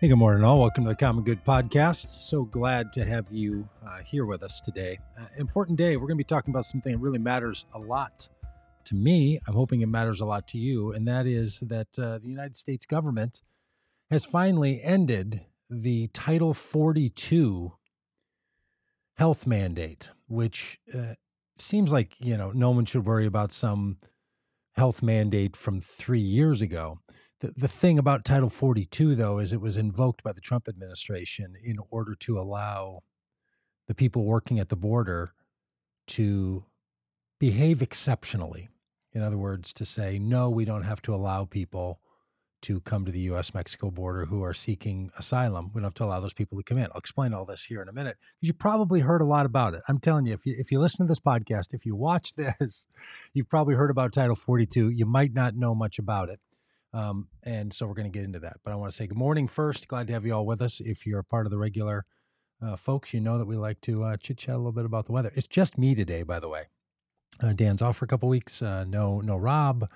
Hey, good morning, all. Welcome to the Common Good Podcast. So glad to have you uh, here with us today. Uh, important day. We're going to be talking about something that really matters a lot to me. I'm hoping it matters a lot to you, and that is that uh, the United States government has finally ended the Title 42 health mandate, which uh, seems like you know no one should worry about some health mandate from three years ago. The, the thing about Title 42, though, is it was invoked by the Trump administration in order to allow the people working at the border to behave exceptionally. In other words, to say, no, we don't have to allow people to come to the US Mexico border who are seeking asylum. We don't have to allow those people to come in. I'll explain all this here in a minute because you probably heard a lot about it. I'm telling you, if you if you listen to this podcast, if you watch this, you've probably heard about Title 42. You might not know much about it. Um, and so we're going to get into that. But I want to say good morning first. Glad to have you all with us. If you're a part of the regular uh, folks, you know that we like to uh, chit chat a little bit about the weather. It's just me today, by the way. Uh, Dan's off for a couple weeks. Uh, no, no Rob,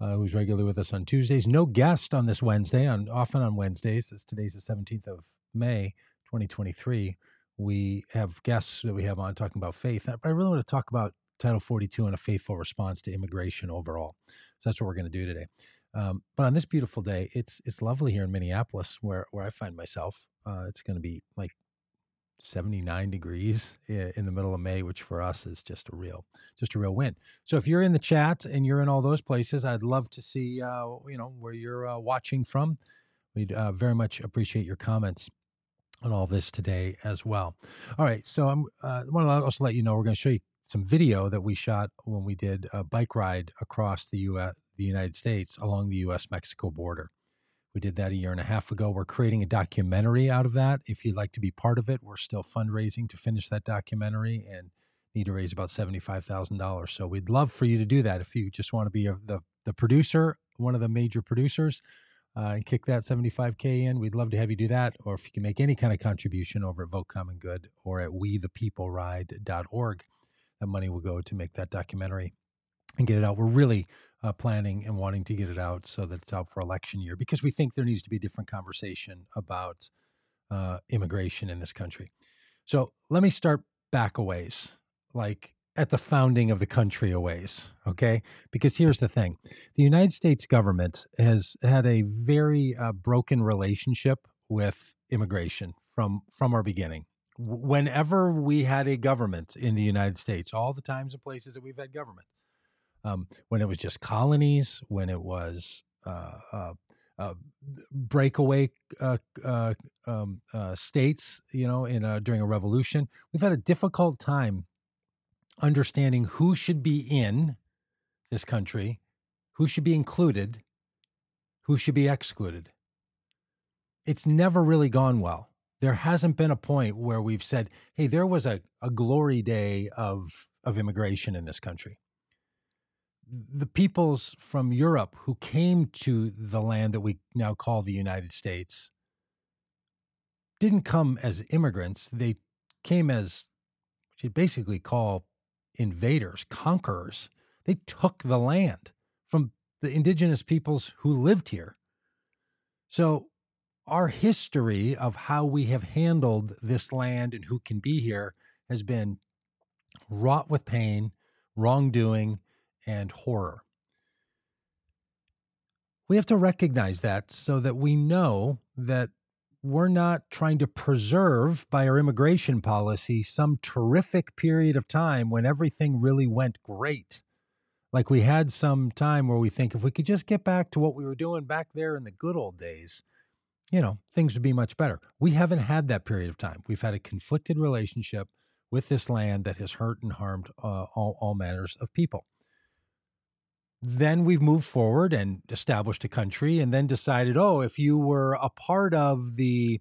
uh, who's regularly with us on Tuesdays. No guest on this Wednesday. On often on Wednesdays. It's today's the 17th of May, 2023. We have guests that we have on talking about faith. I really want to talk about Title 42 and a faithful response to immigration overall. So that's what we're going to do today. Um, but on this beautiful day, it's it's lovely here in Minneapolis, where where I find myself. Uh, it's going to be like 79 degrees in the middle of May, which for us is just a real just a real win. So if you're in the chat and you're in all those places, I'd love to see uh, you know where you're uh, watching from. We'd uh, very much appreciate your comments on all this today as well. All right, so I'm uh, I want to also let you know we're going to show you some video that we shot when we did a bike ride across the U.S the United States along the US Mexico border. We did that a year and a half ago. We're creating a documentary out of that. If you'd like to be part of it, we're still fundraising to finish that documentary and need to raise about $75,000. So we'd love for you to do that. If you just want to be a, the, the producer, one of the major producers, uh, and kick that 75K in, we'd love to have you do that. Or if you can make any kind of contribution over at Vote Common Good or at wethepeopleride.org, that money will go to make that documentary and get it out. We're really uh, planning and wanting to get it out so that it's out for election year because we think there needs to be a different conversation about uh, immigration in this country. So let me start back a ways, like at the founding of the country a ways, okay? Because here's the thing the United States government has had a very uh, broken relationship with immigration from from our beginning whenever we had a government in the United States, all the times and places that we've had government, um, when it was just colonies, when it was uh, uh, uh, breakaway uh, uh, um, states, you know, in a, during a revolution. We've had a difficult time understanding who should be in this country, who should be included, who should be excluded. It's never really gone well. There hasn't been a point where we've said, "Hey, there was a, a glory day of of immigration in this country." The peoples from Europe who came to the land that we now call the United States didn't come as immigrants. They came as what you'd basically call invaders, conquerors. They took the land from the indigenous peoples who lived here. So, our history of how we have handled this land and who can be here has been wrought with pain, wrongdoing, and horror. We have to recognize that so that we know that we're not trying to preserve by our immigration policy some terrific period of time when everything really went great. Like we had some time where we think if we could just get back to what we were doing back there in the good old days, you know, things would be much better. We haven't had that period of time. We've had a conflicted relationship with this land that has hurt and harmed uh, all, all manners of people then we've moved forward and established a country and then decided oh if you were a part of the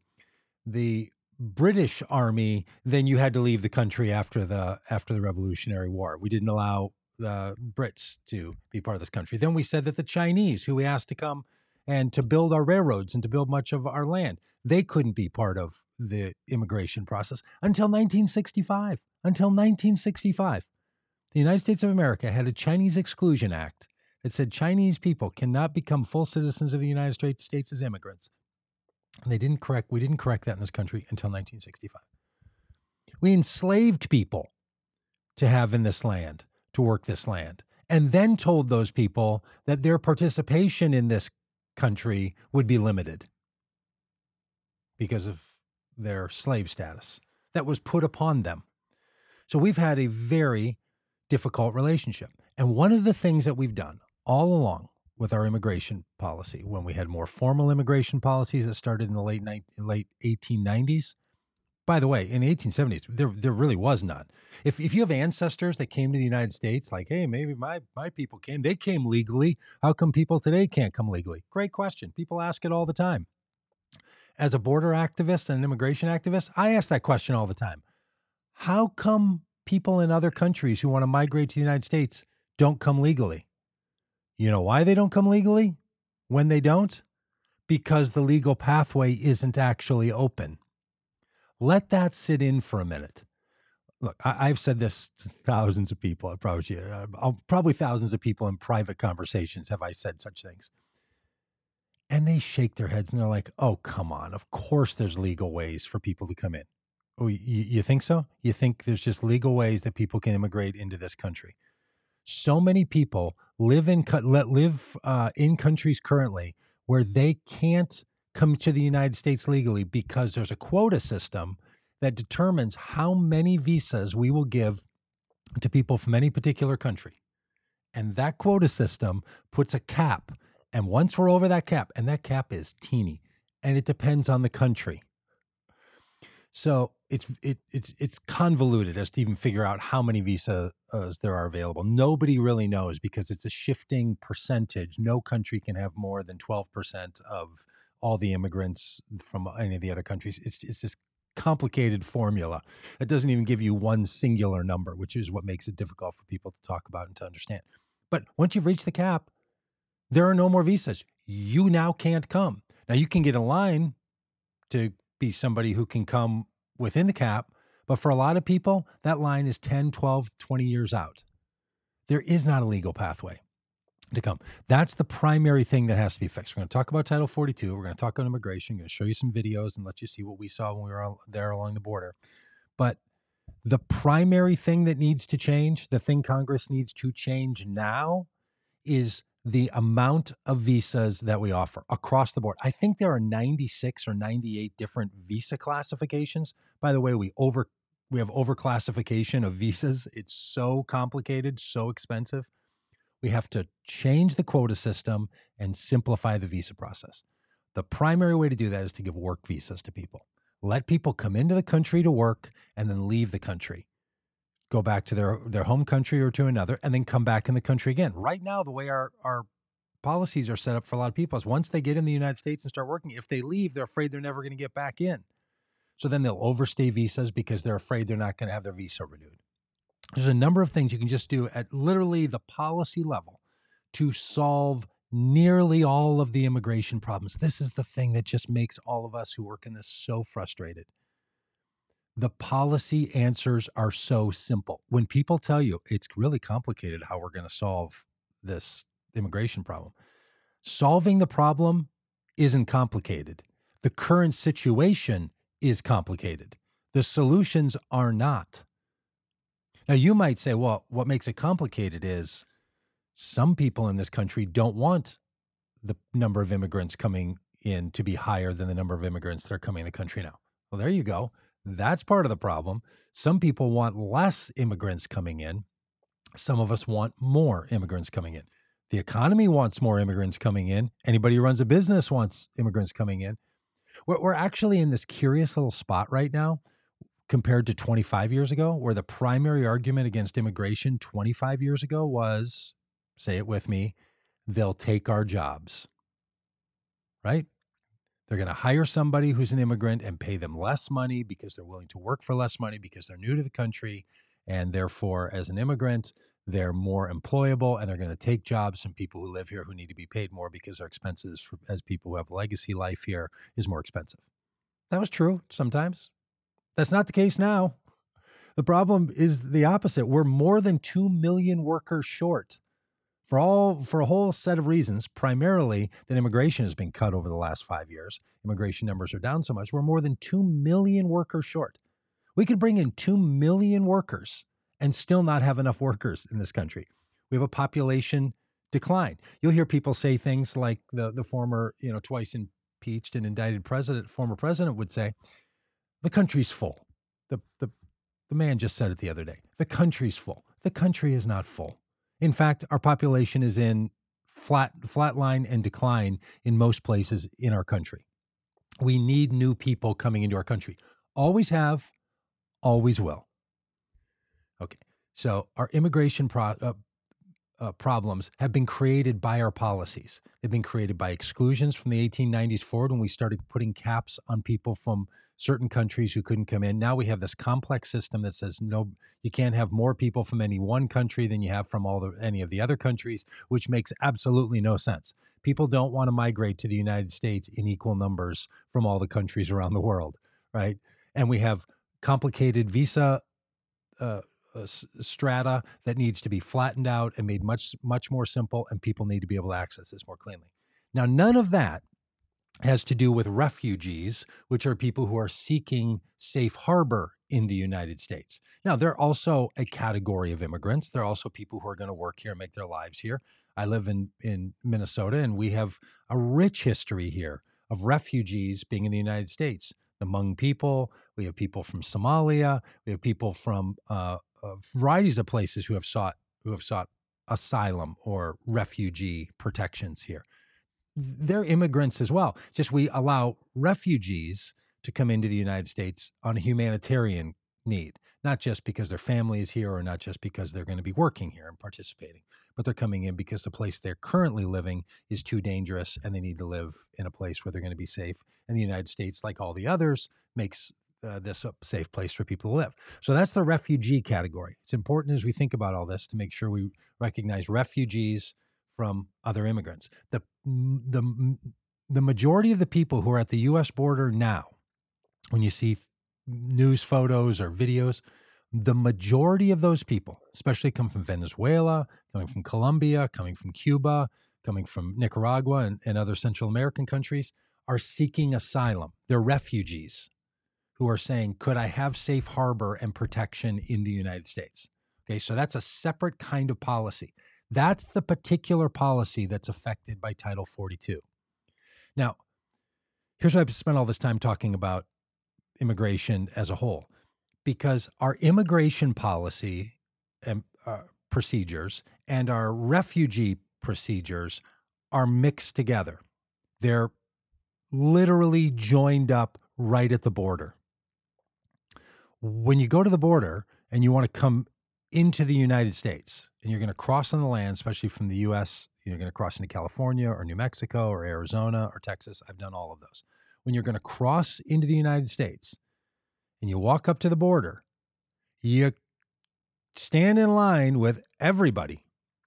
the british army then you had to leave the country after the after the revolutionary war. We didn't allow the brits to be part of this country. Then we said that the chinese who we asked to come and to build our railroads and to build much of our land they couldn't be part of the immigration process until 1965 until 1965 the United States of America had a Chinese Exclusion Act that said Chinese people cannot become full citizens of the United States as immigrants And they didn't correct, we didn't correct that in this country until 1965. We enslaved people to have in this land, to work this land, and then told those people that their participation in this country would be limited because of their slave status that was put upon them. So we've had a very difficult relationship. And one of the things that we've done all along with our immigration policy, when we had more formal immigration policies that started in the late late 1890s, by the way, in the 1870s, there there really was none. If if you have ancestors that came to the United States, like, hey, maybe my my people came, they came legally. How come people today can't come legally? Great question. People ask it all the time. As a border activist and an immigration activist, I ask that question all the time. How come people in other countries who want to migrate to the United States don't come legally? You know why they don't come legally? When they don't? Because the legal pathway isn't actually open. Let that sit in for a minute. Look, I, have said this to thousands of people. I probably, uh, probably thousands of people in private conversations have I said such things. And they shake their heads and they're like, oh, come on. Of course, there's legal ways for people to come in. Oh, you, you think so? You think there's just legal ways that people can immigrate into this country? So many people live in live uh, in countries currently where they can't come to the United States legally because there's a quota system that determines how many visas we will give to people from any particular country. And that quota system puts a cap. And once we're over that cap, and that cap is teeny, and it depends on the country. So it's it, it's it's convoluted as to even figure out how many visas uh, there are available. Nobody really knows because it's a shifting percentage. No country can have more than twelve percent of all the immigrants from any of the other countries. It's it's this complicated formula that doesn't even give you one singular number, which is what makes it difficult for people to talk about and to understand. But once you've reached the cap, there are no more visas. You now can't come. Now you can get a line to be somebody who can come within the cap, but for a lot of people, that line is 10, 12, 20 years out. There is not a legal pathway to come. That's the primary thing that has to be fixed. We're going to talk about Title 42. We're going to talk about immigration. I'm going to show you some videos and let you see what we saw when we were there along the border. But the primary thing that needs to change, the thing Congress needs to change now, is the amount of visas that we offer across the board. I think there are 96 or 98 different visa classifications. By the way, we over we have overclassification of visas. It's so complicated, so expensive. We have to change the quota system and simplify the visa process. The primary way to do that is to give work visas to people. Let people come into the country to work and then leave the country. Go back to their, their home country or to another and then come back in the country again. Right now, the way our, our policies are set up for a lot of people is once they get in the United States and start working, if they leave, they're afraid they're never going to get back in. So then they'll overstay visas because they're afraid they're not going to have their visa renewed. There's a number of things you can just do at literally the policy level to solve nearly all of the immigration problems. This is the thing that just makes all of us who work in this so frustrated. The policy answers are so simple. When people tell you it's really complicated how we're going to solve this immigration problem, solving the problem isn't complicated. The current situation is complicated. The solutions are not. Now, you might say, well, what makes it complicated is some people in this country don't want the number of immigrants coming in to be higher than the number of immigrants that are coming in the country now. Well, there you go. That's part of the problem. Some people want less immigrants coming in. Some of us want more immigrants coming in. The economy wants more immigrants coming in. Anybody who runs a business wants immigrants coming in. We're, we're actually in this curious little spot right now compared to 25 years ago, where the primary argument against immigration 25 years ago was say it with me they'll take our jobs. Right? They're going to hire somebody who's an immigrant and pay them less money because they're willing to work for less money because they're new to the country. And therefore, as an immigrant, they're more employable and they're going to take jobs from people who live here who need to be paid more because their expenses for, as people who have a legacy life here is more expensive. That was true sometimes. That's not the case now. The problem is the opposite. We're more than 2 million workers short for all for a whole set of reasons, primarily that immigration has been cut over the last five years. Immigration numbers are down so much. We're more than two million workers short. We could bring in two million workers and still not have enough workers in this country. We have a population decline. You'll hear people say things like the the former, you know, twice impeached and indicted president, former president would say, the country's full. The the the man just said it the other day. The country's full. The country is not full. In fact, our population is in flat flatline and decline in most places in our country. We need new people coming into our country. Always have, always will. Okay. So our immigration pro- uh, uh, problems have been created by our policies. They've been created by exclusions from the 1890s forward when we started putting caps on people from certain countries who couldn't come in. Now we have this complex system that says no, you can't have more people from any one country than you have from all the any of the other countries, which makes absolutely no sense. People don't want to migrate to the United States in equal numbers from all the countries around the world, right? And we have complicated visa uh, strata that needs to be flattened out and made much much more simple and people need to be able to access this more cleanly now none of that has to do with refugees which are people who are seeking safe harbor in the united states now they're also a category of immigrants they're also people who are going to work here and make their lives here i live in in minnesota and we have a rich history here of refugees being in the united states the Hmong people. We have people from Somalia. We have people from uh, uh, varieties of places who have sought who have sought asylum or refugee protections here. They're immigrants as well. Just we allow refugees to come into the United States on a humanitarian need, not just because their family is here or not just because they're going to be working here and participating, but they're coming in because the place they're currently living is too dangerous and they need to live in a place where they're going to be safe. And the United States, like all the others, makes uh, this a safe place for people to live. So that's the refugee category. It's important as we think about all this to make sure we recognize refugees from other immigrants. The the the majority of the people who are at the U.S. border now, when you see news photos or videos, the majority of those people, especially come from Venezuela, coming from Colombia, coming from Cuba, coming from Nicaragua and, and other Central American countries, are seeking asylum. They're refugees who are saying, could I have safe harbor and protection in the United States? Okay, so that's a separate kind of policy. That's the particular policy that's affected by Title 42. Now, here's why I've spent all this time talking about immigration as a whole, because our immigration policy and uh, procedures and our refugee procedures are mixed together. They're literally joined up right at the border when you go to the border and you want to come into the United States and you're going to cross on the land, especially from the US, you're going to cross into California or New Mexico or Arizona or Texas. I've done all of those. When you're going to cross into the United States and you walk up to the border, you stand in line with everybody.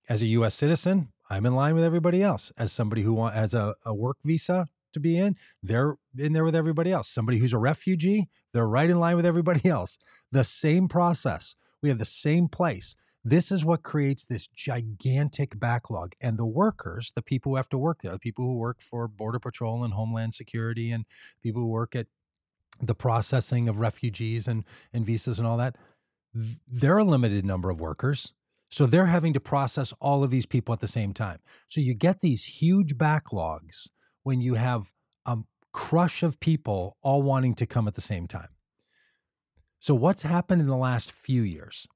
As a US citizen, I'm in line with everybody else. As somebody who has a, a work visa, to be in, they're in there with everybody else. Somebody who's a refugee, they're right in line with everybody else. The same process. We have the same place. This is what creates this gigantic backlog. And the workers, the people who have to work there, the people who work for Border Patrol and Homeland Security and people who work at the processing of refugees and, and visas and all that, they're a limited number of workers. So they're having to process all of these people at the same time. So you get these huge backlogs when you have a crush of people all wanting to come at the same time. So, what's happened in the last few years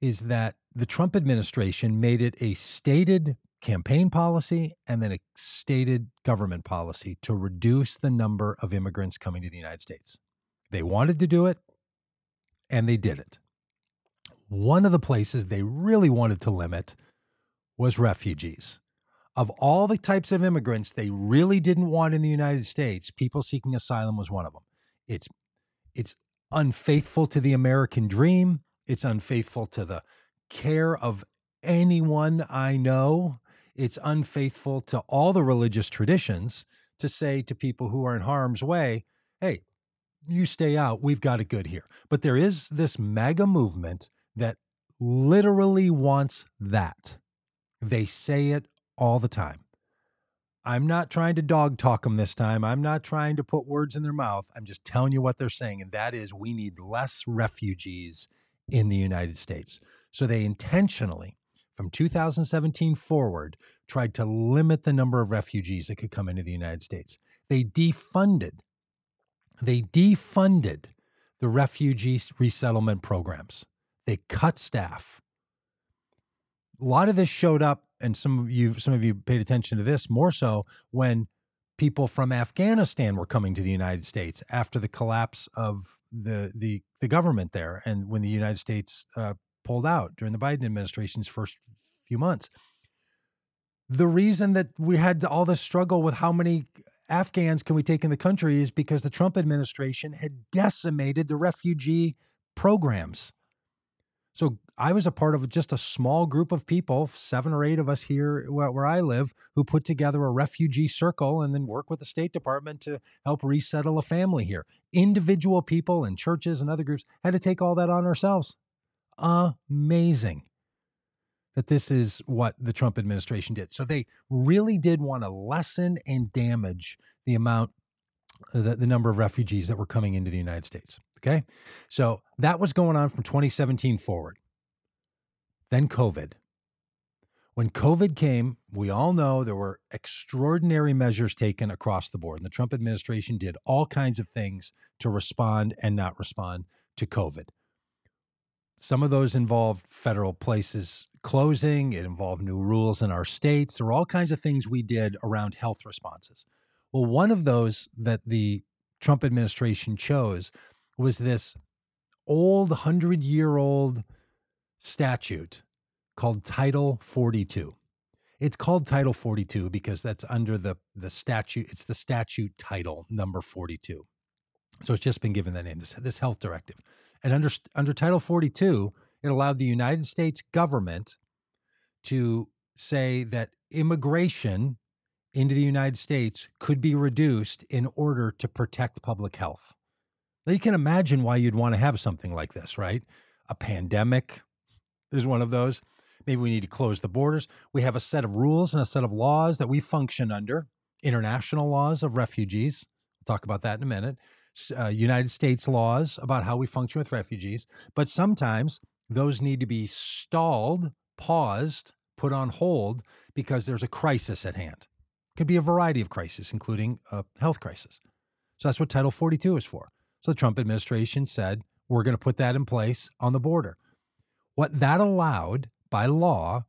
is that the Trump administration made it a stated campaign policy and then a stated government policy to reduce the number of immigrants coming to the United States. They wanted to do it and they did it. One of the places they really wanted to limit was refugees of all the types of immigrants they really didn't want in the United States, people seeking asylum was one of them. It's it's unfaithful to the American dream. It's unfaithful to the care of anyone I know. It's unfaithful to all the religious traditions to say to people who are in harm's way, hey, you stay out. We've got it good here. But there is this MAGA movement that literally wants that. They say it all the time. I'm not trying to dog talk them this time. I'm not trying to put words in their mouth. I'm just telling you what they're saying. And that is we need less refugees in the United States. So they intentionally, from 2017 forward, tried to limit the number of refugees that could come into the United States. They defunded, they defunded the refugee resettlement programs. They cut staff. A lot of this showed up, and some of you, some of you paid attention to this more so when people from Afghanistan were coming to the United States after the collapse of the the the government there, and when the United States uh, pulled out during the Biden administration's first few months. The reason that we had all this struggle with how many Afghans can we take in the country is because the Trump administration had decimated the refugee programs. So I was a part of just a small group of people, seven or eight of us here where, I live, who put together a refugee circle and then work with the State Department to help resettle a family here. Individual people and churches and other groups had to take all that on ourselves. Amazing that this is what the Trump administration did. So they really did want to lessen and damage the amount, the, the number of refugees that were coming into the United States. Okay. So that was going on from 2017 forward. Then COVID. When COVID came, we all know there were extraordinary measures taken across the board. And the Trump administration did all kinds of things to respond and not respond to COVID. Some of those involved federal places closing, it involved new rules in our states. There were all kinds of things we did around health responses. Well, one of those that the Trump administration chose was this old 100 year old statute called Title 42. It's called Title 42 because that's under the, the statute, it's the statute title number 42. So it's just been given that name, this, this health directive. And under, under Title 42, it allowed the United States government to say that immigration into the United States could be reduced in order to protect public health. Now, you can imagine why you'd want to have something like this, right? A pandemic is one of those. Maybe we need to close the borders. We have a set of rules and a set of laws that we function under, international laws of refugees. We'll talk about that in a minute uh, United States laws about how we function with refugees, but sometimes those need to be stalled, paused, put on hold because there's a crisis at hand. It could be a variety of crises, including a health crisis. So that's what Title 42 is for. So the Trump administration said, we're going to put that in place on the border. What that allowed by law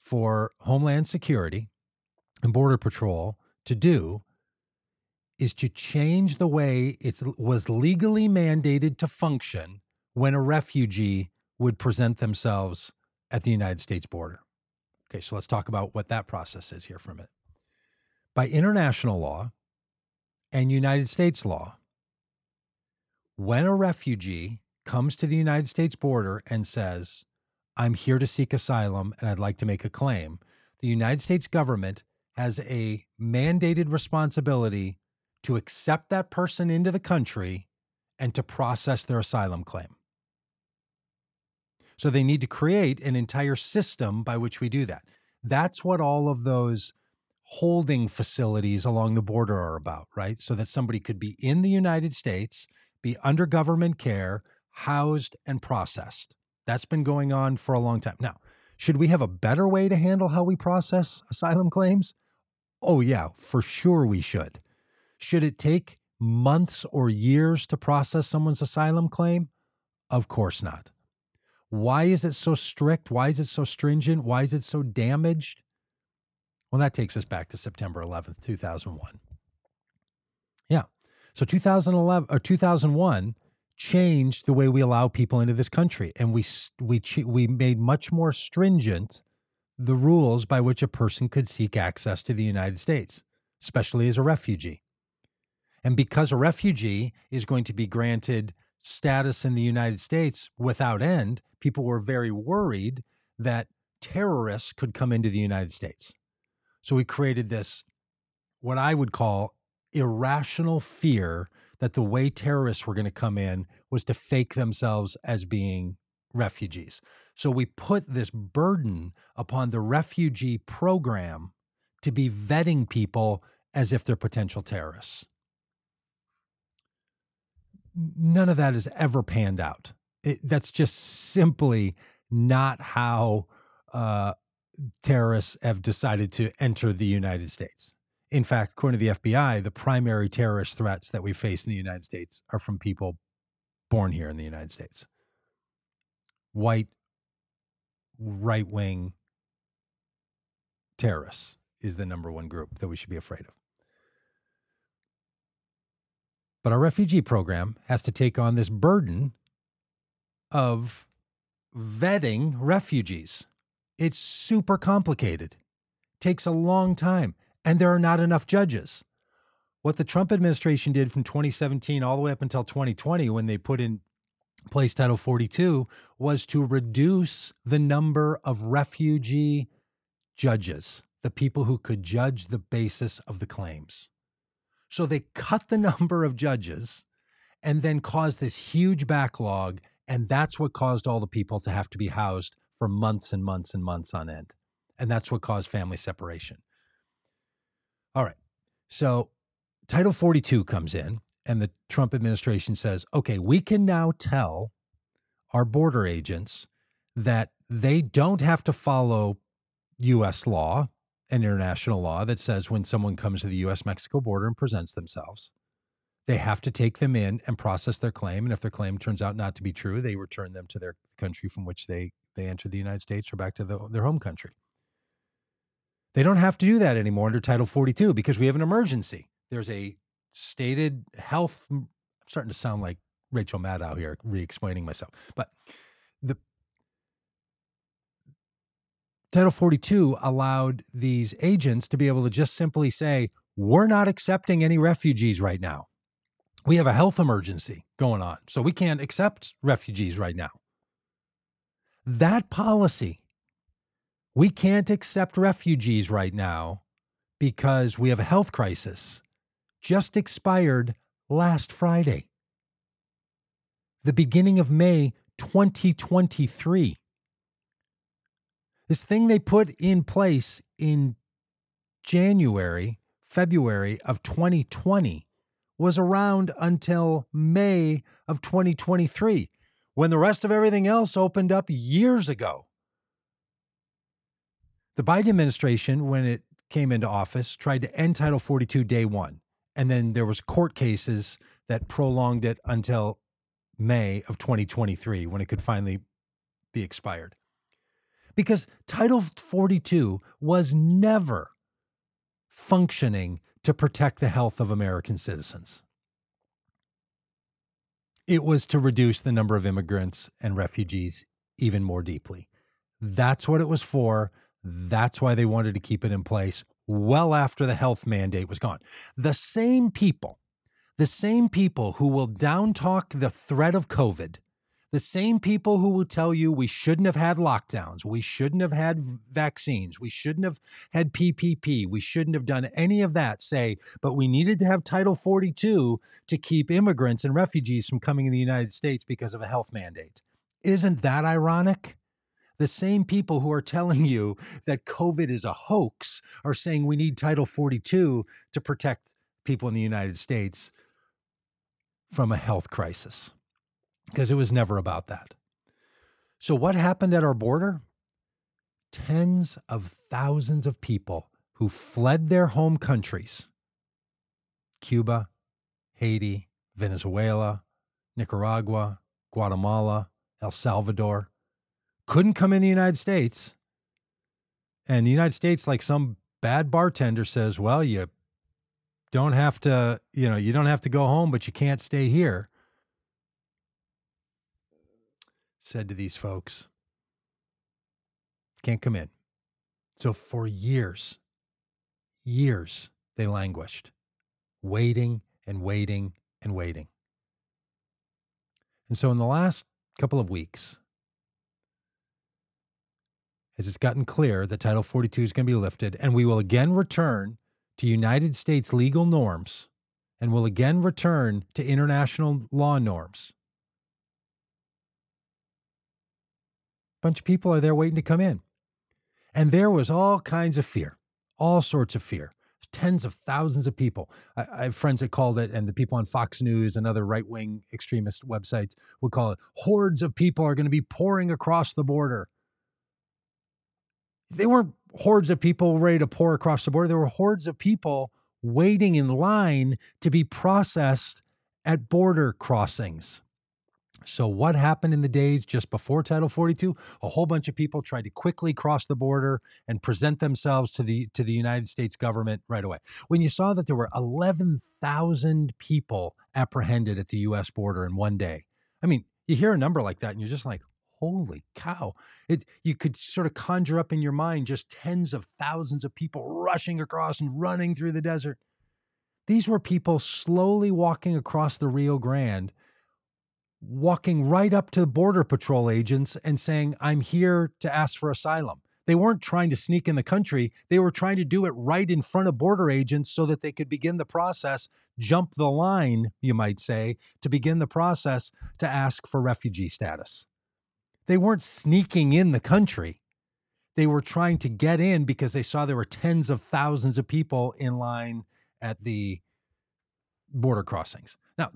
for Homeland Security and Border Patrol to do is to change the way it was legally mandated to function when a refugee would present themselves at the United States border. Okay, so let's talk about what that process is here for a minute. By international law and United States law, when a refugee comes to the United States border and says, I'm here to seek asylum and I'd like to make a claim, the United States government has a mandated responsibility to accept that person into the country and to process their asylum claim. So they need to create an entire system by which we do that. That's what all of those holding facilities along the border are about, right? So that somebody could be in the United States, be under government care, housed and processed. That's been going on for a long time. Now, should we have a better way to handle how we process asylum claims? Oh, yeah, for sure we should. Should it take months or years to process someone's asylum claim? Of course not. Why is it so strict? Why is it so stringent? Why is it so damaged? Well, that takes us back to September 11th, 2001. Yeah. So 2011 or 2001 changed the way we allow people into this country and we we we made much more stringent the rules by which a person could seek access to the United States, especially as a refugee. And because a refugee is going to be granted status in the United States without end, people were very worried that terrorists could come into the United States. So we created this, what I would call irrational fear that the way terrorists were going to come in was to fake themselves as being refugees. So we put this burden upon the refugee program to be vetting people as if they're potential terrorists. None of that has ever panned out. It, that's just simply not how uh, terrorists have decided to enter the United States. In fact, according to the FBI, the primary terrorist threats that we face in the United States are from people born here in the United States. White, right wing terrorists is the number one group that we should be afraid of. But our refugee program has to take on this burden of vetting refugees. It's super complicated, takes a long time and there are not enough judges. What the Trump administration did from 2017 all the way up until 2020, when they put in place Title 42, was to reduce the number of refugee judges, the people who could judge the basis of the claims. So they cut the number of judges and then caused this huge backlog. And that's what caused all the people to have to be housed for months and months and months on end. And that's what caused family separation. All right. So Title 42 comes in, and the Trump administration says, okay, we can now tell our border agents that they don't have to follow U.S. law and international law that says when someone comes to the U.S. Mexico border and presents themselves, they have to take them in and process their claim. And if their claim turns out not to be true, they return them to their country from which they, they entered the United States or back to the, their home country. They don't have to do that anymore under Title 42 because we have an emergency. There's a stated health. I'm starting to sound like Rachel Maddow here, re explaining myself. But the Title 42 allowed these agents to be able to just simply say, we're not accepting any refugees right now. We have a health emergency going on, so we can't accept refugees right now. That policy we can't accept refugees right now because we have a health crisis. Just expired last Friday, the beginning of May 2023. This thing they put in place in January, February of 2020 was around until May of 2023 when the rest of everything else opened up years ago. The Biden administration, when it came into office, tried to end Title 42 day one. And then there was court cases that prolonged it until May of 2023 when it could finally be expired. Because Title 42 was never functioning to protect the health of American citizens. It was to reduce the number of immigrants and refugees even more deeply. That's what it was for. That's why they wanted to keep it in place well after the health mandate was gone. The same people, the same people who will downtalk the threat of COVID, the same people who will tell you we shouldn't have had lockdowns, we shouldn't have had vaccines, we shouldn't have had PPP, we shouldn't have done any of that say, but we needed to have Title 42 to keep immigrants and refugees from coming in the United States because of a health mandate. Isn't that ironic? The same people who are telling you that COVID is a hoax are saying we need Title 42 to protect people in the United States from a health crisis because it was never about that. So, what happened at our border? Tens of thousands of people who fled their home countries Cuba, Haiti, Venezuela, Nicaragua, Guatemala, El Salvador couldn't come in the United States. And the United States, like some bad bartender says, well, you don't have to, you know, you don't have to go home, but you can't stay here. Said to these folks, can't come in. So for years, years, they languished, waiting and waiting and waiting. And so in the last couple of weeks, as it's gotten clear that Title 42 is going to be lifted, and we will again return to United States legal norms and will again return to international law norms. bunch of people are there waiting to come in. And there was all kinds of fear, all sorts of fear. Tens of thousands of people. I, I have friends that called it, and the people on Fox News and other right wing extremist websites would call it hordes of people are going to be pouring across the border. They weren't hordes of people ready to pour across the border. There were hordes of people waiting in line to be processed at border crossings. So, what happened in the days just before Title 42? A whole bunch of people tried to quickly cross the border and present themselves to the to the United States government right away. When you saw that there were 11,000 people apprehended at the US border in one day. I mean, you hear a number like that and you're just like, "Holy cow." It you could sort of conjure up in your mind just tens of thousands of people rushing across and running through the desert. These were people slowly walking across the Rio Grande walking right up to Border Patrol agents and saying, I'm here to ask for asylum. They weren't trying to sneak in the country. They were trying to do it right in front of border agents so that they could begin the process, jump the line, you might say, to begin the process to ask for refugee status. They weren't sneaking in the country. They were trying to get in because they saw there were tens of thousands of people in line at the border crossings. Now,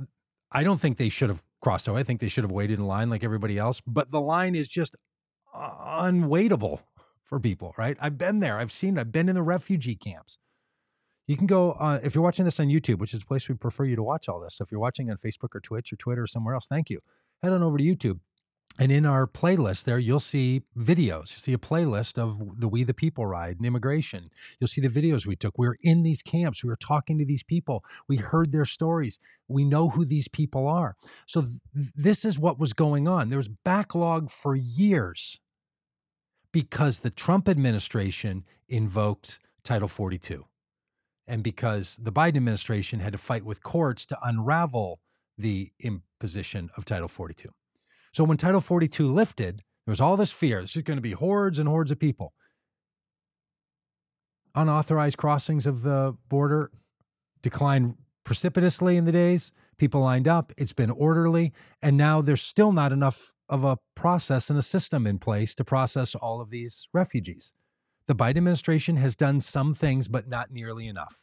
I don't think they should have crossed. So I think they should have waited in line like everybody else. But the line is just unwaitable for people, right? I've been there. I've seen it. I've been in the refugee camps. You can go uh, if you're watching this on YouTube, which is the place we prefer you to watch all this. So if you're watching on Facebook or Twitch or Twitter or somewhere else, thank you. Head on over to YouTube. And in our playlist there, you'll see videos. You see a playlist of the We the People ride and immigration. You'll see the videos we took. We were in these camps. We were talking to these people. We heard their stories. We know who these people are. So th- this is what was going on. There was backlog for years because the Trump administration invoked Title 42 and because the Biden administration had to fight with courts to unravel the imposition of Title 42. So when Title 42 lifted, there was all this fear. This is going to be hordes and hordes of people. Unauthorized crossings of the border declined precipitously in the days. People lined up. It's been orderly. And now there's still not enough of a process and a system in place to process all of these refugees. The Biden administration has done some things, but not nearly enough.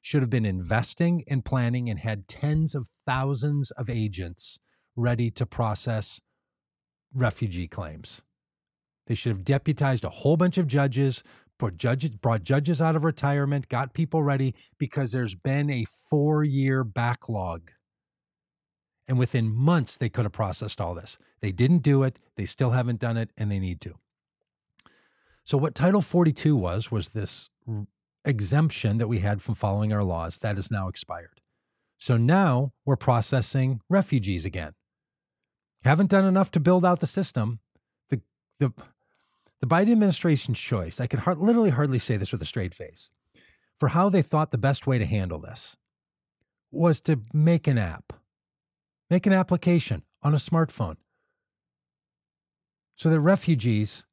Should have been investing and planning and had tens of thousands of agents ready to process refugee claims. They should have deputized a whole bunch of judges, brought judges, brought judges out of retirement, got people ready because there's been a four year backlog. And within months, they could have processed all this. They didn't do it. They still haven't done it, and they need to. So, what Title 42 was, was this exemption that we had from following our laws that is now expired. So now we're processing refugees again haven't done enough to build out the system. The the the Biden administration's choice, I can hard, literally hardly say this with a straight face, for how they thought the best way to handle this was to make an app, make an application on a smartphone so that refugees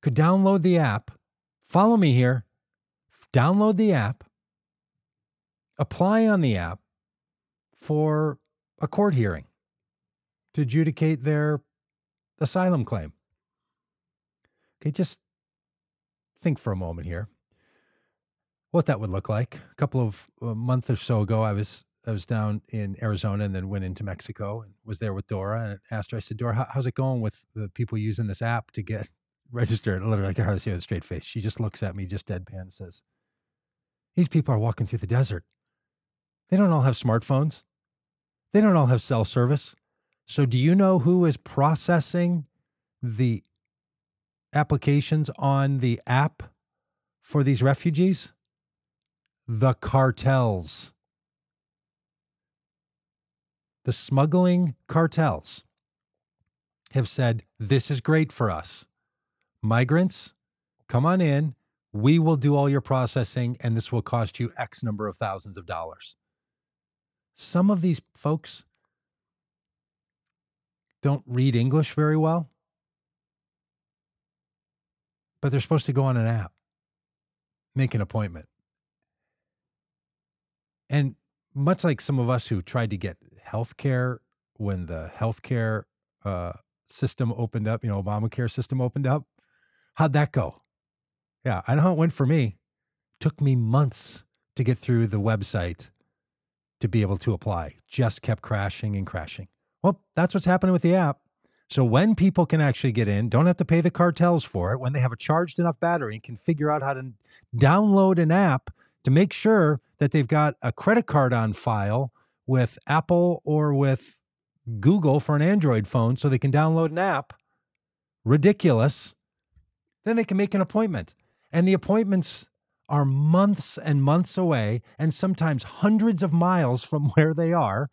could download the app, follow me here, download the app, apply on the app for a court hearing to adjudicate their asylum claim. Okay, just think for a moment here what that would look like. A couple of a month or so ago, I was I was down in Arizona and then went into Mexico and was there with Dora and asked her. I said, Dora, how, how's it going with the people using this app to get registered? Literally, I can hardly see with a straight face. She just looks at me, just deadpan, and says, "These people are walking through the desert. They don't all have smartphones. They don't all have cell service. So, do you know who is processing the applications on the app for these refugees? The cartels. The smuggling cartels have said, This is great for us. Migrants, come on in. We will do all your processing, and this will cost you X number of thousands of dollars. Some of these folks don't read English very well, but they're supposed to go on an app, make an appointment. And much like some of us who tried to get health care when the healthcare uh, system opened up, you know, Obamacare system opened up. How'd that go? Yeah, I know how it went for me. Took me months to get through the website to be able to apply. Just kept crashing and crashing. Well, that's what's happening with the app. So when people can actually get in, don't have to pay the cartels for it, when they have a charged enough battery and can figure out how to download an app to make sure that they've got a credit card on file with Apple or with Google for an Android phone so they can download an app. Ridiculous. Then they can make an appointment. And the appointments are months and months away and sometimes hundreds of miles from where they are.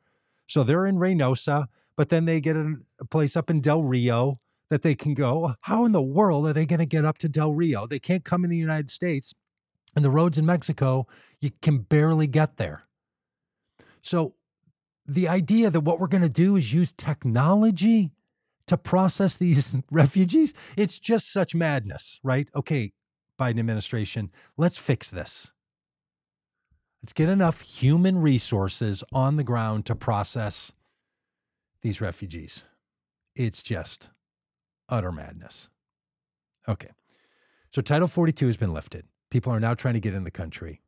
So they're in Reynosa, but then they get a, place up in Del Rio that they can go. How in the world are they going to get up to Del Rio? They can't come in the United States. And the roads in Mexico, you can barely get there. So the idea that what we're going to do is use technology to process these refugees, it's just such madness, right? Okay, Biden administration, let's fix this. Let's get enough human resources on the ground to process these refugees. It's just utter madness. Okay. So Title 42 has been lifted. People are now trying to get in the country.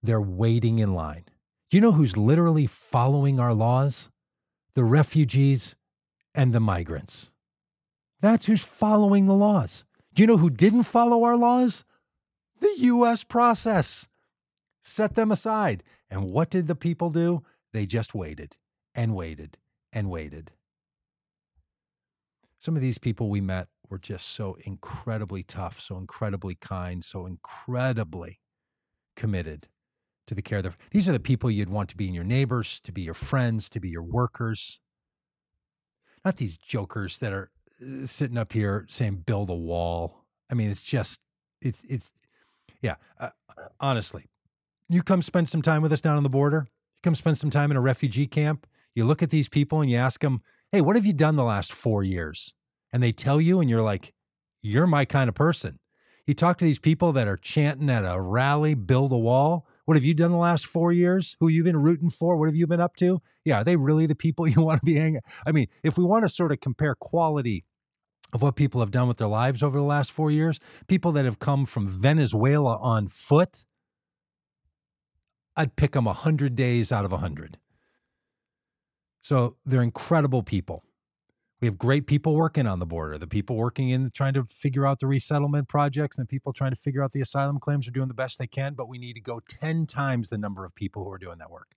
They're waiting in line. You know who's literally following our laws? The refugees and the migrants. That's who's following the laws. Do you know who didn't follow our laws? The US process. Set them aside. And what did the people do? They just waited and waited and waited. Some of these people we met were just so incredibly tough, so incredibly kind, so incredibly committed to the care of the, these are the people you'd want to be in your neighbors, to be your friends, to be your workers. Not these jokers that are uh, sitting up here saying build a wall. I mean, it's just it's it's yeah. Uh, honestly, you come spend some time with us down on the border. You come spend some time in a refugee camp. You look at these people and you ask them, "Hey, what have you done the last 4 years?" And they tell you and you're like, "You're my kind of person." You talk to these people that are chanting at a rally, build a wall. What have you done the last four years? Who you been rooting for? What have you been up to? Yeah, are they really the people you want to be hanging? I mean, if we want to sort of compare quality of what people have done with their lives over the last four years, people that have come from Venezuela on foot, I'd pick them 100 days out of 100. So they're incredible people. We have great people working on the border. The people working in trying to figure out the resettlement projects and the people trying to figure out the asylum claims are doing the best they can, but we need to go 10 times the number of people who are doing that work.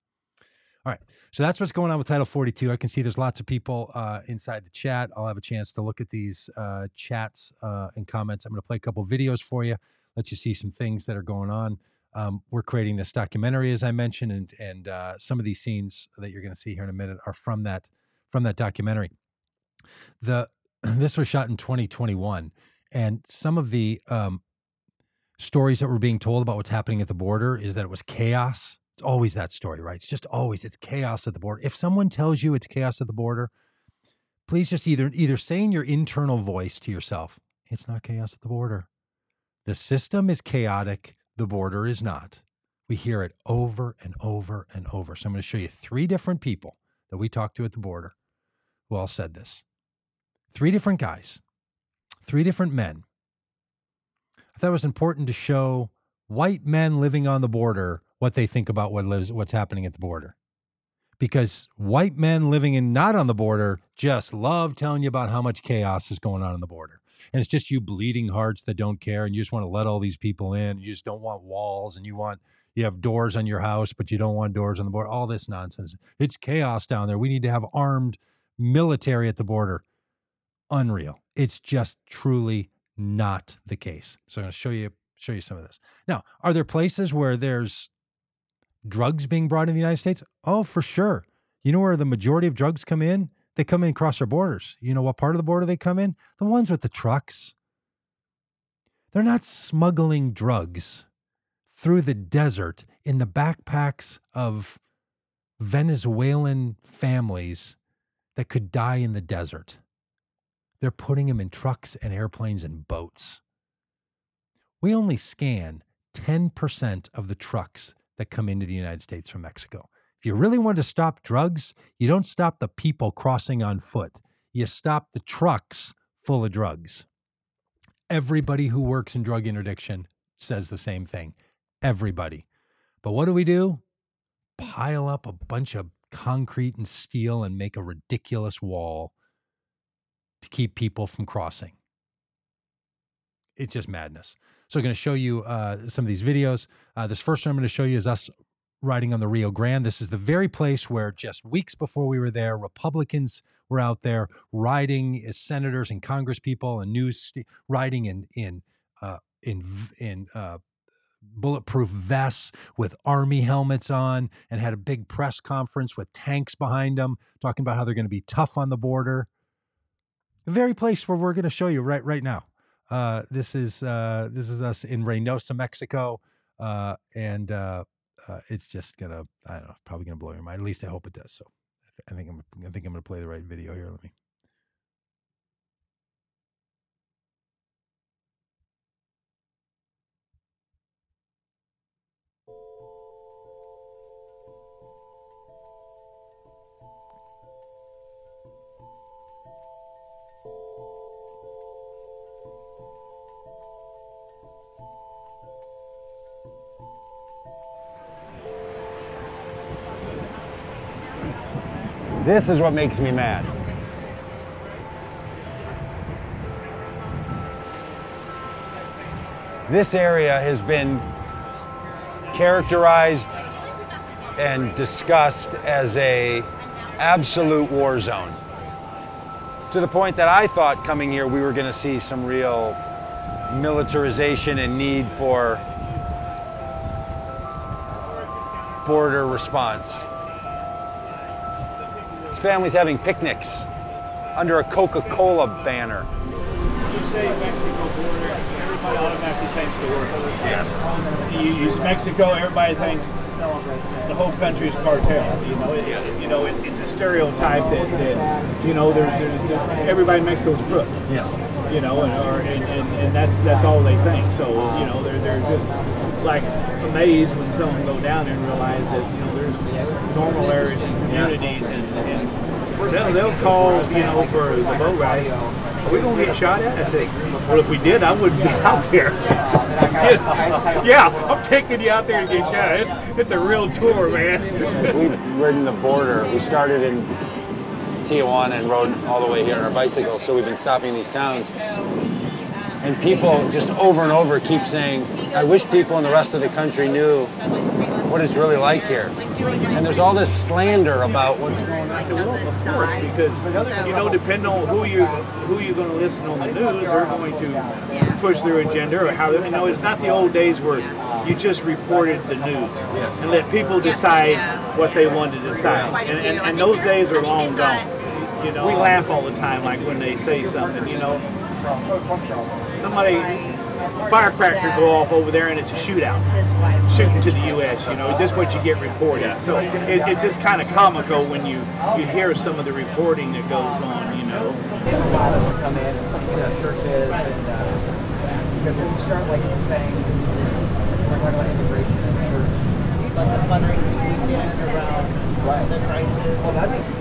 All right. So that's what's going on with Title 42. I can see there's lots of people uh, inside the chat. I'll have a chance to look at these uh, chats uh, and comments. I'm going to play a couple videos for you, let you see some things that are going on. Um, we're creating this documentary, as I mentioned, and and uh, some of these scenes that you're going to see here in a minute are from that from that documentary. The this was shot in 2021, and some of the um, stories that were being told about what's happening at the border is that it was chaos. It's always that story, right? It's just always it's chaos at the border. If someone tells you it's chaos at the border, please just either either say in your internal voice to yourself, "It's not chaos at the border." The system is chaotic. The border is not. We hear it over and over and over. So I'm going to show you three different people that we talked to at the border who all said this. Three different guys, three different men. I thought it was important to show white men living on the border what they think about what lives what's happening at the border. Because white men living in not on the border just love telling you about how much chaos is going on on the border. And it's just you bleeding hearts that don't care and you just want to let all these people in. You just don't want walls and you want you have doors on your house, but you don't want doors on the border. All this nonsense. It's chaos down there. We need to have armed military at the border unreal. It's just truly not the case. So I'm going to show you show you some of this. Now, are there places where there's drugs being brought in the United States? Oh, for sure. You know where the majority of drugs come in? They come in across our borders. You know what part of the border they come in? The ones with the trucks. They're not smuggling drugs through the desert in the backpacks of Venezuelan families that could die in the desert. They're putting them in trucks and airplanes and boats. We only scan 10% of the trucks that come into the United States from Mexico. If you really want to stop drugs, you don't stop the people crossing on foot. you stop the trucks full of drugs. Everybody who works in drug interdiction says the same thing. Everybody. But what do we do? Pile up a bunch of concrete and steel and make a ridiculous wall to keep people from crossing. It's just madness. So I'm going to show you uh, some of these videos. Uh, this first one I'm going to show you is us riding on the Rio Grande. This is the very place where just weeks before we were there, Republicans were out there riding as senators and congresspeople and news riding in in uh, in in uh, bulletproof vests with army helmets on and had a big press conference with tanks behind them talking about how they're going to be tough on the border the very place where we're going to show you right right now uh, this is uh, this is us in Reynosa, Mexico, uh, and uh, it's just gonna I don't know probably gonna blow your mind. At least I hope it does. So I think I'm I think I'm gonna play the right video here. Let me. This is what makes me mad. This area has been characterized and discussed as a absolute war zone. To the point that I thought coming here we were going to see some real militarization and need for border response families having picnics under a Coca-Cola banner. You say Mexico border, everybody automatically thinks the word. Yes. You use Mexico, everybody thinks the whole country is cartel. You know, it, you know, it, it's a stereotype that, that you know, there, there, there, everybody in Mexico is a crook. Yes. You know, and, or, and, and, and that's that's all they think. So you know, they're they're just like amazed when someone go down there and realize that you know there's normal areas and communities and, and they'll, they'll call you know for the boat ride. Are we gonna get shot at? I say, well, if we did, I wouldn't be out there. yeah, I'm taking you out there to get shot. It's, it's a real tour, man. We've ridden the border. We started in Tijuana and rode all the way here on our bicycles. So we've been stopping these towns. And people just over and over keep saying, I wish people in the rest of the country knew what it's really like here. And there's all this slander about what's going on. Because you know, depending on who you who you're going to listen on the news, they're going to push their agenda or how. You know, it's not the old days where you just reported the news and let people decide what they want to decide. And, and, and those days are long gone. You know, we laugh all the time, like when they say something. You know, somebody firecracker go off over there and it's a shootout, shooting to the U.S. You know, just what you get reported. So it, it's just kind of comical when you you hear some of the reporting that goes on. You know. come in and some sort of churches and uh, because when you start like saying we're talking about immigration in church, but the fundraising weekend around the crisis.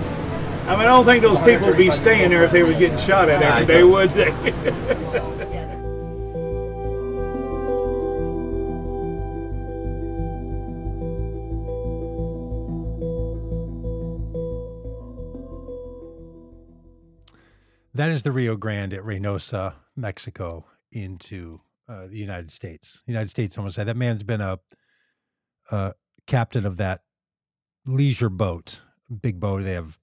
I mean, I don't think those people would be staying there if they were getting shot at every day, would they? That is the Rio Grande at Reynosa, Mexico, into uh, the United States. The United States, almost said that man's been a, a captain of that leisure boat, big boat. They have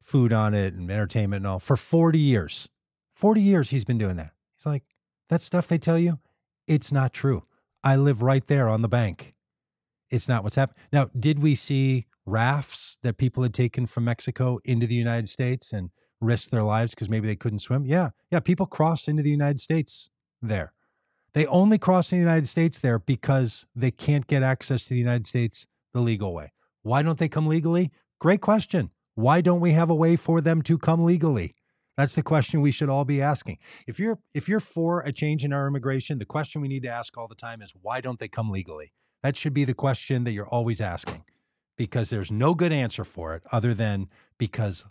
food on it and entertainment and all for 40 years. 40 years he's been doing that. He's like, that stuff they tell you, it's not true. I live right there on the bank. It's not what's happening. Now, did we see rafts that people had taken from Mexico into the United States and risked their lives because maybe they couldn't swim? Yeah. Yeah. People cross into the United States there. They only cross in the United States there because they can't get access to the United States the legal way. Why don't they come legally? Great question. Why don't we have a way for them to come legally? That's the question we should all be asking. If you're if you're for a change in our immigration, the question we need to ask all the time is why don't they come legally? That should be the question that you're always asking because there's no good answer for it other than because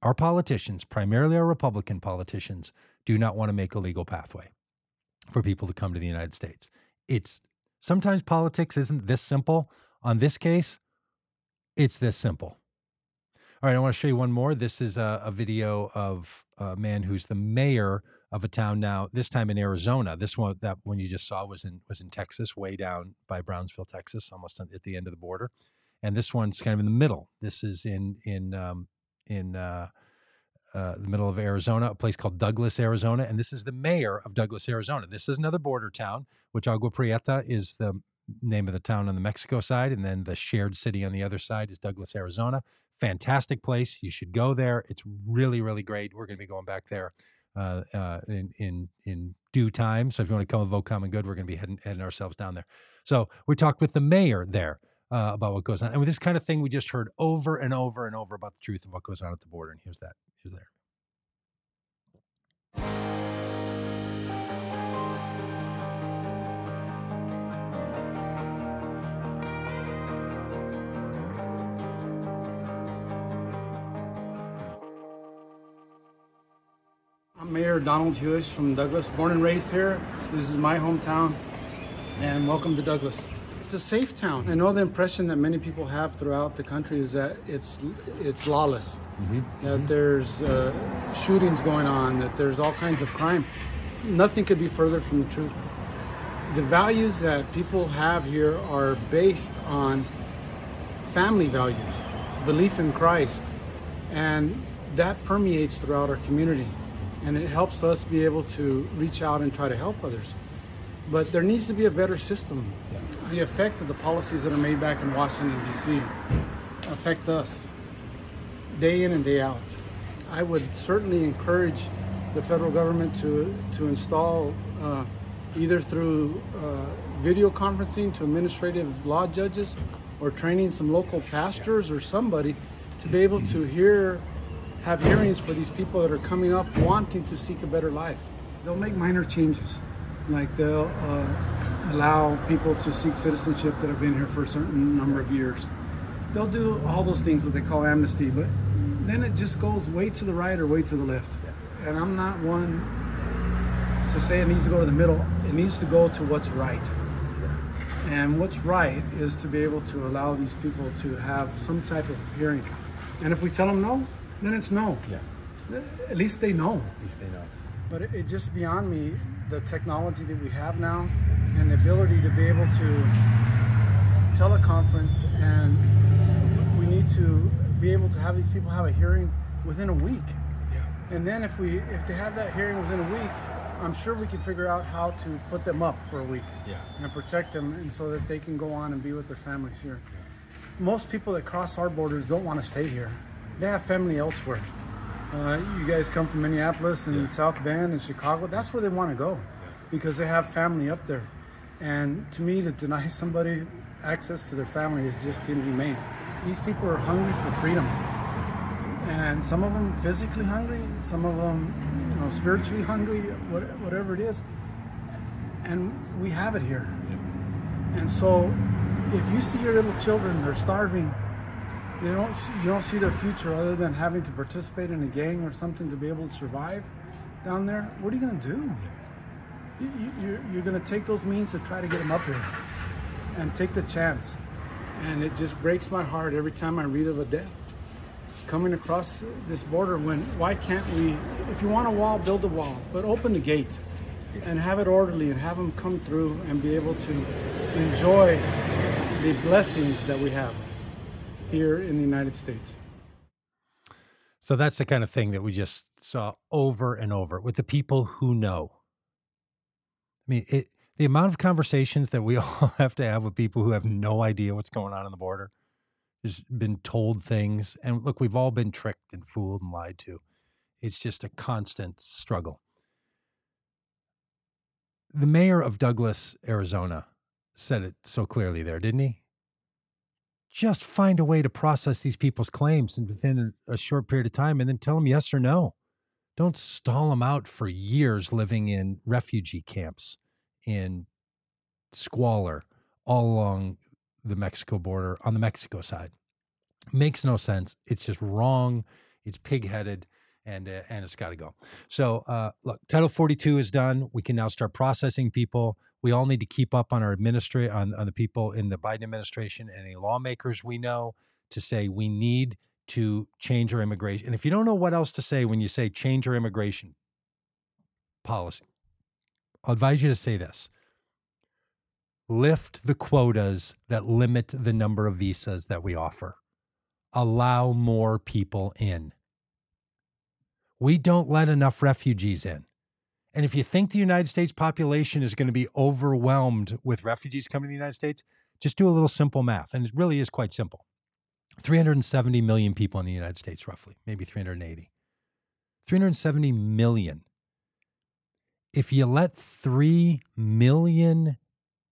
our politicians, primarily our Republican politicians, do not want to make a legal pathway for people to come to the United States. It's sometimes politics isn't this simple. On this case, it's this simple. All right, I want to show you one more. This is a, a video of a man who's the mayor of a town now. This time in Arizona. This one that one you just saw was in was in Texas, way down by Brownsville, Texas, almost at the end of the border. And this one's kind of in the middle. This is in in um, in uh, uh, the middle of Arizona, a place called Douglas, Arizona. And this is the mayor of Douglas, Arizona. This is another border town, which Agua Prieta is the name of the town on the Mexico side. And then the shared city on the other side is Douglas, Arizona. Fantastic place. You should go there. It's really, really great. We're going to be going back there uh, uh, in, in, in due time. So if you want to come and vote common good, we're going to be heading, heading ourselves down there. So we talked with the mayor there. Uh, about what goes on. And with this kind of thing, we just heard over and over and over about the truth of what goes on at the border. And here's that Here's there. Mayor Donald Huish from Douglas, born and raised here. This is my hometown, and welcome to Douglas it's a safe town. I know the impression that many people have throughout the country is that it's it's lawless, mm-hmm. that mm-hmm. there's uh, shootings going on, that there's all kinds of crime. Nothing could be further from the truth. The values that people have here are based on family values, belief in Christ, and that permeates throughout our community, and it helps us be able to reach out and try to help others. But there needs to be a better system. Yeah the effect of the policies that are made back in Washington, D.C. affect us day in and day out. I would certainly encourage the federal government to, to install uh, either through uh, video conferencing to administrative law judges or training some local pastors or somebody to be able to hear, have hearings for these people that are coming up wanting to seek a better life. They'll make minor changes, like they'll uh, allow people to seek citizenship that have been here for a certain number of years. They'll do all those things, what they call amnesty, but then it just goes way to the right or way to the left. And I'm not one to say it needs to go to the middle. It needs to go to what's right. And what's right is to be able to allow these people to have some type of hearing. And if we tell them no, then it's no. Yeah. At least they know. At least they know. But it, it just beyond me the technology that we have now and the ability to be able to teleconference and we need to be able to have these people have a hearing within a week. Yeah. And then if we if they have that hearing within a week, I'm sure we can figure out how to put them up for a week yeah. and protect them and so that they can go on and be with their families here. Yeah. Most people that cross our borders don't want to stay here. They have family elsewhere. Uh, you guys come from Minneapolis and yeah. South Bend and Chicago. That's where they want to go because they have family up there. And to me, to deny somebody access to their family is just inhumane. These people are hungry for freedom. And some of them physically hungry, some of them, you know, spiritually hungry, whatever it is. And we have it here. And so if you see your little children, they're starving, you don't, you don't see their future other than having to participate in a gang or something to be able to survive down there, what are you going to do? you, you're going to take those means to try to get them up here and take the chance. And it just breaks my heart every time I read of a death coming across this border when why can't we if you want a wall build a wall but open the gate and have it orderly and have them come through and be able to enjoy the blessings that we have here in the United States. So that's the kind of thing that we just saw over and over with the people who know I mean, it the amount of conversations that we all have to have with people who have no idea what's going on in the border has been told things. And look, we've all been tricked and fooled and lied to. It's just a constant struggle. The mayor of Douglas, Arizona, said it so clearly there, didn't he? Just find a way to process these people's claims within a short period of time and then tell them yes or no. Don't stall them out for years living in refugee camps, in squalor, all along the Mexico border on the Mexico side. Makes no sense. It's just wrong. It's pig-headed, and uh, and it's got to go. So uh, look, Title 42 is done. We can now start processing people. We all need to keep up on our administra- on, on the people in the Biden administration and any lawmakers we know to say we need to change our immigration. And if you don't know what else to say when you say change our immigration policy, I'll advise you to say this lift the quotas that limit the number of visas that we offer, allow more people in. We don't let enough refugees in. And if you think the United States population is going to be overwhelmed with refugees coming to the United States, just do a little simple math. And it really is quite simple 370 million people in the United States, roughly, maybe 380. 370 million. If you let 3 million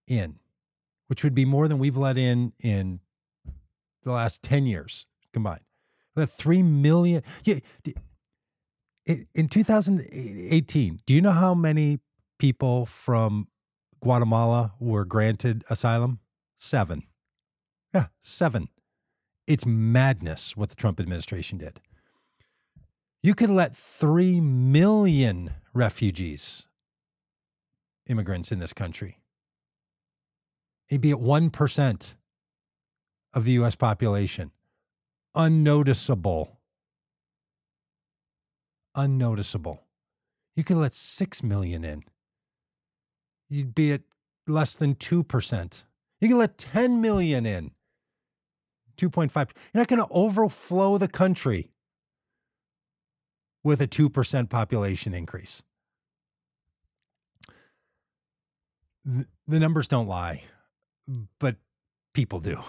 in, which would be more than we've let in in the last 10 years combined, let 3 million. Yeah, in 2018, do you know how many people from Guatemala were granted asylum? Seven. Yeah, seven. It's madness what the Trump administration did. You could let 3 million refugees, immigrants in this country. It'd be at 1% of the US population. Unnoticeable unnoticeable. You can let 6 million in. You'd be at less than 2%. You can let 10 million in. 2.5. You're not going to overflow the country with a 2% population increase. The numbers don't lie, but people do.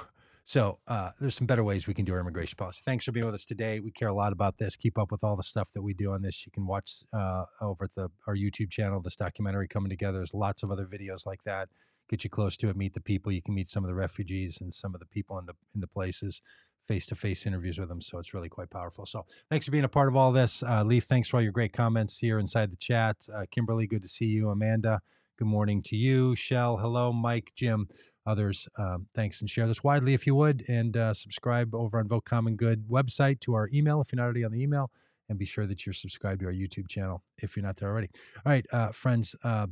So uh, there's some better ways we can do our immigration policy. Thanks for being with us today. We care a lot about this. Keep up with all the stuff that we do on this. You can watch uh, over at the our YouTube channel this documentary coming together. There's lots of other videos like that. Get you close to it. Meet the people. You can meet some of the refugees and some of the people in the in the places. Face to face interviews with them. So it's really quite powerful. So thanks for being a part of all this. Uh, Leaf, thanks for all your great comments here inside the chat. Uh, Kimberly, good to see you. Amanda, good morning to you. Shell, hello. Mike, Jim others. Um, thanks and share this widely if you would, and uh, subscribe over on Vote Common Good website to our email if you're not already on the email, and be sure that you're subscribed to our YouTube channel if you're not there already. All right, uh, friends. Uh,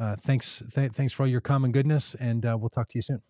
uh thanks, th- thanks for all your common goodness, and uh, we'll talk to you soon.